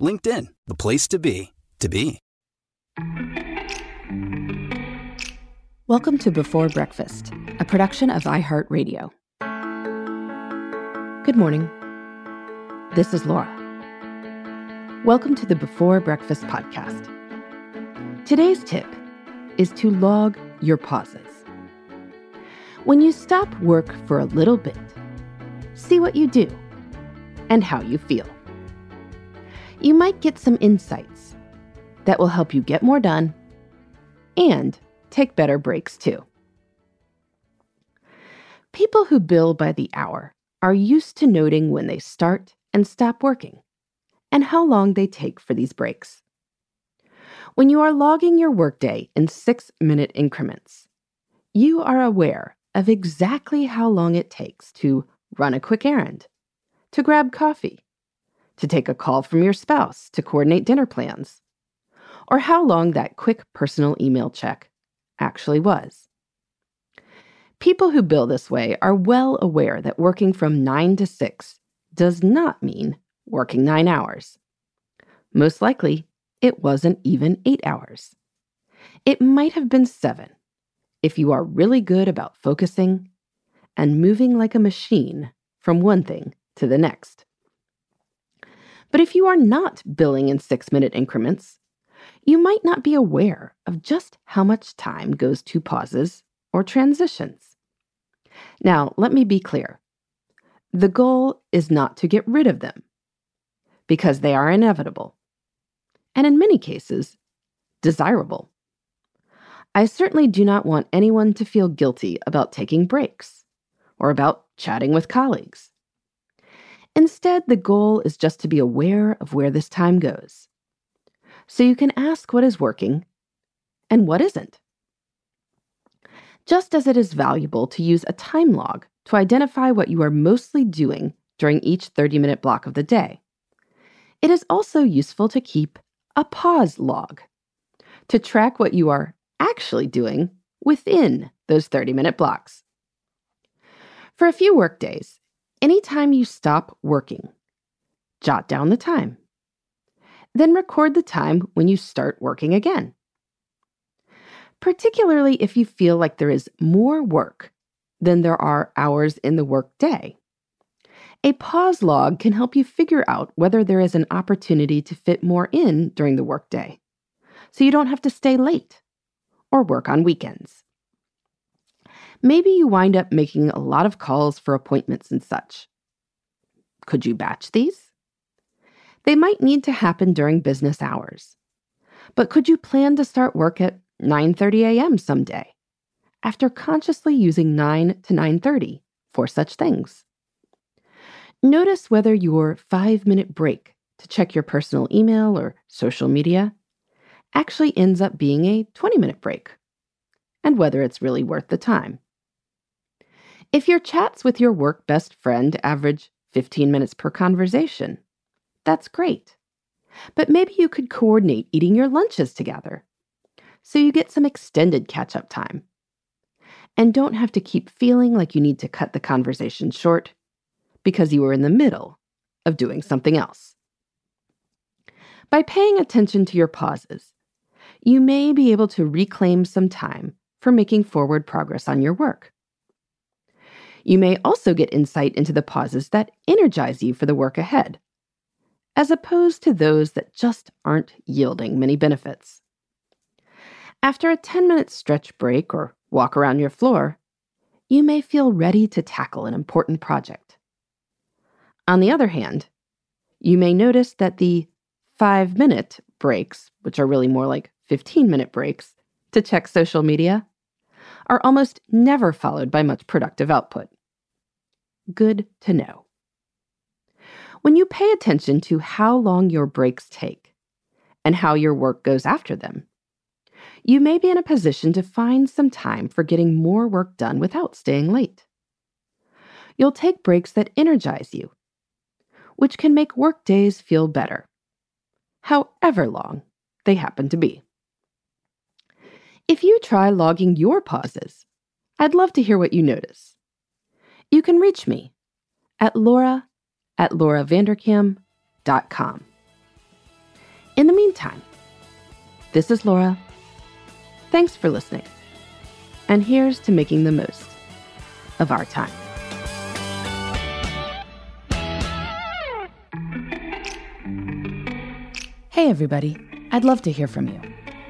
LinkedIn, the place to be, to be. Welcome to Before Breakfast, a production of iHeartRadio. Good morning. This is Laura. Welcome to the Before Breakfast podcast. Today's tip is to log your pauses. When you stop work for a little bit, see what you do and how you feel. You might get some insights that will help you get more done and take better breaks too. People who bill by the hour are used to noting when they start and stop working and how long they take for these breaks. When you are logging your workday in six minute increments, you are aware of exactly how long it takes to run a quick errand, to grab coffee, to take a call from your spouse to coordinate dinner plans, or how long that quick personal email check actually was. People who bill this way are well aware that working from 9 to 6 does not mean working 9 hours. Most likely, it wasn't even 8 hours. It might have been 7 if you are really good about focusing and moving like a machine from one thing to the next. But if you are not billing in six minute increments, you might not be aware of just how much time goes to pauses or transitions. Now, let me be clear. The goal is not to get rid of them, because they are inevitable, and in many cases, desirable. I certainly do not want anyone to feel guilty about taking breaks or about chatting with colleagues. Instead, the goal is just to be aware of where this time goes so you can ask what is working and what isn't. Just as it is valuable to use a time log to identify what you are mostly doing during each 30 minute block of the day, it is also useful to keep a pause log to track what you are actually doing within those 30 minute blocks. For a few workdays, anytime you stop working, jot down the time then record the time when you start working again. Particularly if you feel like there is more work than there are hours in the workday. A pause log can help you figure out whether there is an opportunity to fit more in during the workday, so you don't have to stay late or work on weekends. Maybe you wind up making a lot of calls for appointments and such. Could you batch these? They might need to happen during business hours. But could you plan to start work at 9:30 a.m. someday after consciously using 9 to 9:30 for such things? Notice whether your 5-minute break to check your personal email or social media actually ends up being a 20-minute break and whether it's really worth the time. If your chats with your work best friend average 15 minutes per conversation, that's great. But maybe you could coordinate eating your lunches together so you get some extended catch up time. And don't have to keep feeling like you need to cut the conversation short because you were in the middle of doing something else. By paying attention to your pauses, you may be able to reclaim some time for making forward progress on your work. You may also get insight into the pauses that energize you for the work ahead as opposed to those that just aren't yielding many benefits. After a 10 minute stretch break or walk around your floor, you may feel ready to tackle an important project. On the other hand, you may notice that the five minute breaks, which are really more like 15 minute breaks, to check social media, are almost never followed by much productive output. Good to know. When you pay attention to how long your breaks take and how your work goes after them, you may be in a position to find some time for getting more work done without staying late. You'll take breaks that energize you, which can make work days feel better, however long they happen to be. If you try logging your pauses, I'd love to hear what you notice. You can reach me at laura at lauravanderkam.com. In the meantime, this is Laura. Thanks for listening. And here's to making the most of our time. Hey, everybody. I'd love to hear from you.